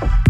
Bye.